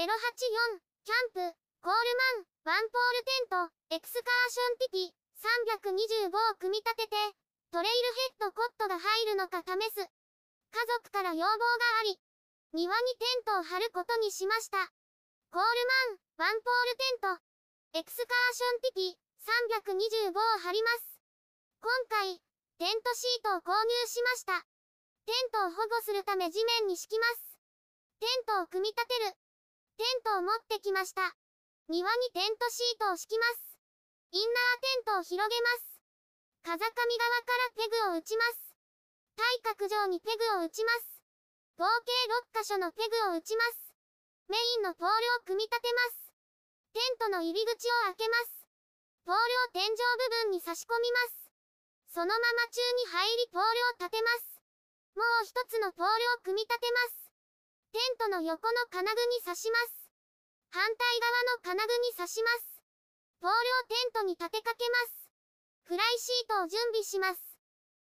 084、キャンプ、コールマン、ワンポールテント、エクスカーションティピ、325を組み立てて、トレイルヘッドコットが入るのか試す。家族から要望があり、庭にテントを張ることにしました。コールマン、ワンポールテント、エクスカーションティピ、325を張ります。今回、テントシートを購入しました。テントを保護するため地面に敷きます。テントを組み立てる。テントを持ってきました。庭にテントシートを敷きます。インナーテントを広げます。風上側からペグを打ちます。対角上にペグを打ちます。合計6箇所のペグを打ちます。メインのポールを組み立てます。テントの入り口を開けます。ポールを天井部分に差し込みます。そのまま宙に入りポールを立てます。もう一つのポールを組み立てます。テントの横の金具に刺します。反対側の金具に刺します。ポールをテントに立てかけます。フライシートを準備します。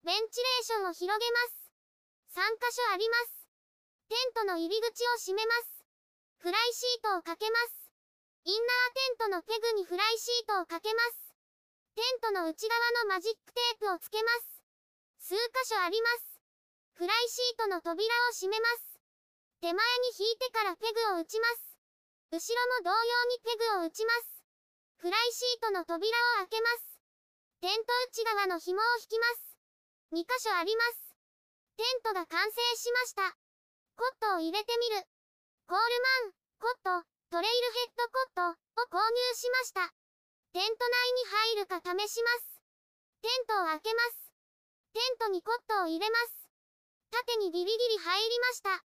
ベンチレーションを広げます。3箇所あります。テントの入り口を閉めます。フライシートをかけます。インナーテントのペグにフライシートをかけます。テントの内側のマジックテープをつけます。数箇所あります。フライシートの扉を閉めます。手前に引いてからペグを打ちます。後ろも同様にペグを打ちます。フライシートの扉を開けます。テント内側の紐を引きます。2箇所あります。テントが完成しました。コットを入れてみる。コールマン、コット、トレイルヘッドコットを購入しました。テント内に入るか試します。テントを開けます。テントにコットを入れます。縦にギリギリ入りました。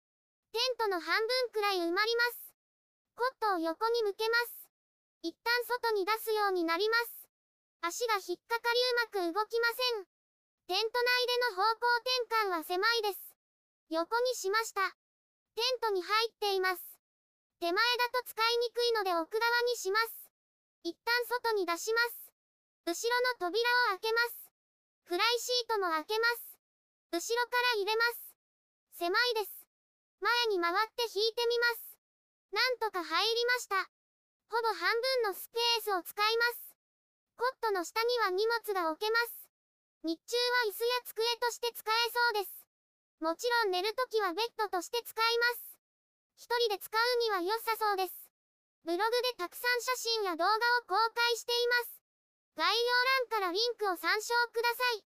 テントの半分くらい埋まります。コットを横に向けます。一旦外に出すようになります。足が引っかかりうまく動きません。テント内での方向転換は狭いです。横にしました。テントに入っています。手前だと使いにくいので奥側にします。一旦外に出します。後ろの扉を開けます。フライシートも開けます。後ろから入れます。狭いです。前に回って引いてみます。なんとか入りました。ほぼ半分のスペースを使います。コットの下には荷物が置けます。日中は椅子や机として使えそうです。もちろん寝るときはベッドとして使います。一人で使うには良さそうです。ブログでたくさん写真や動画を公開しています。概要欄からリンクを参照ください。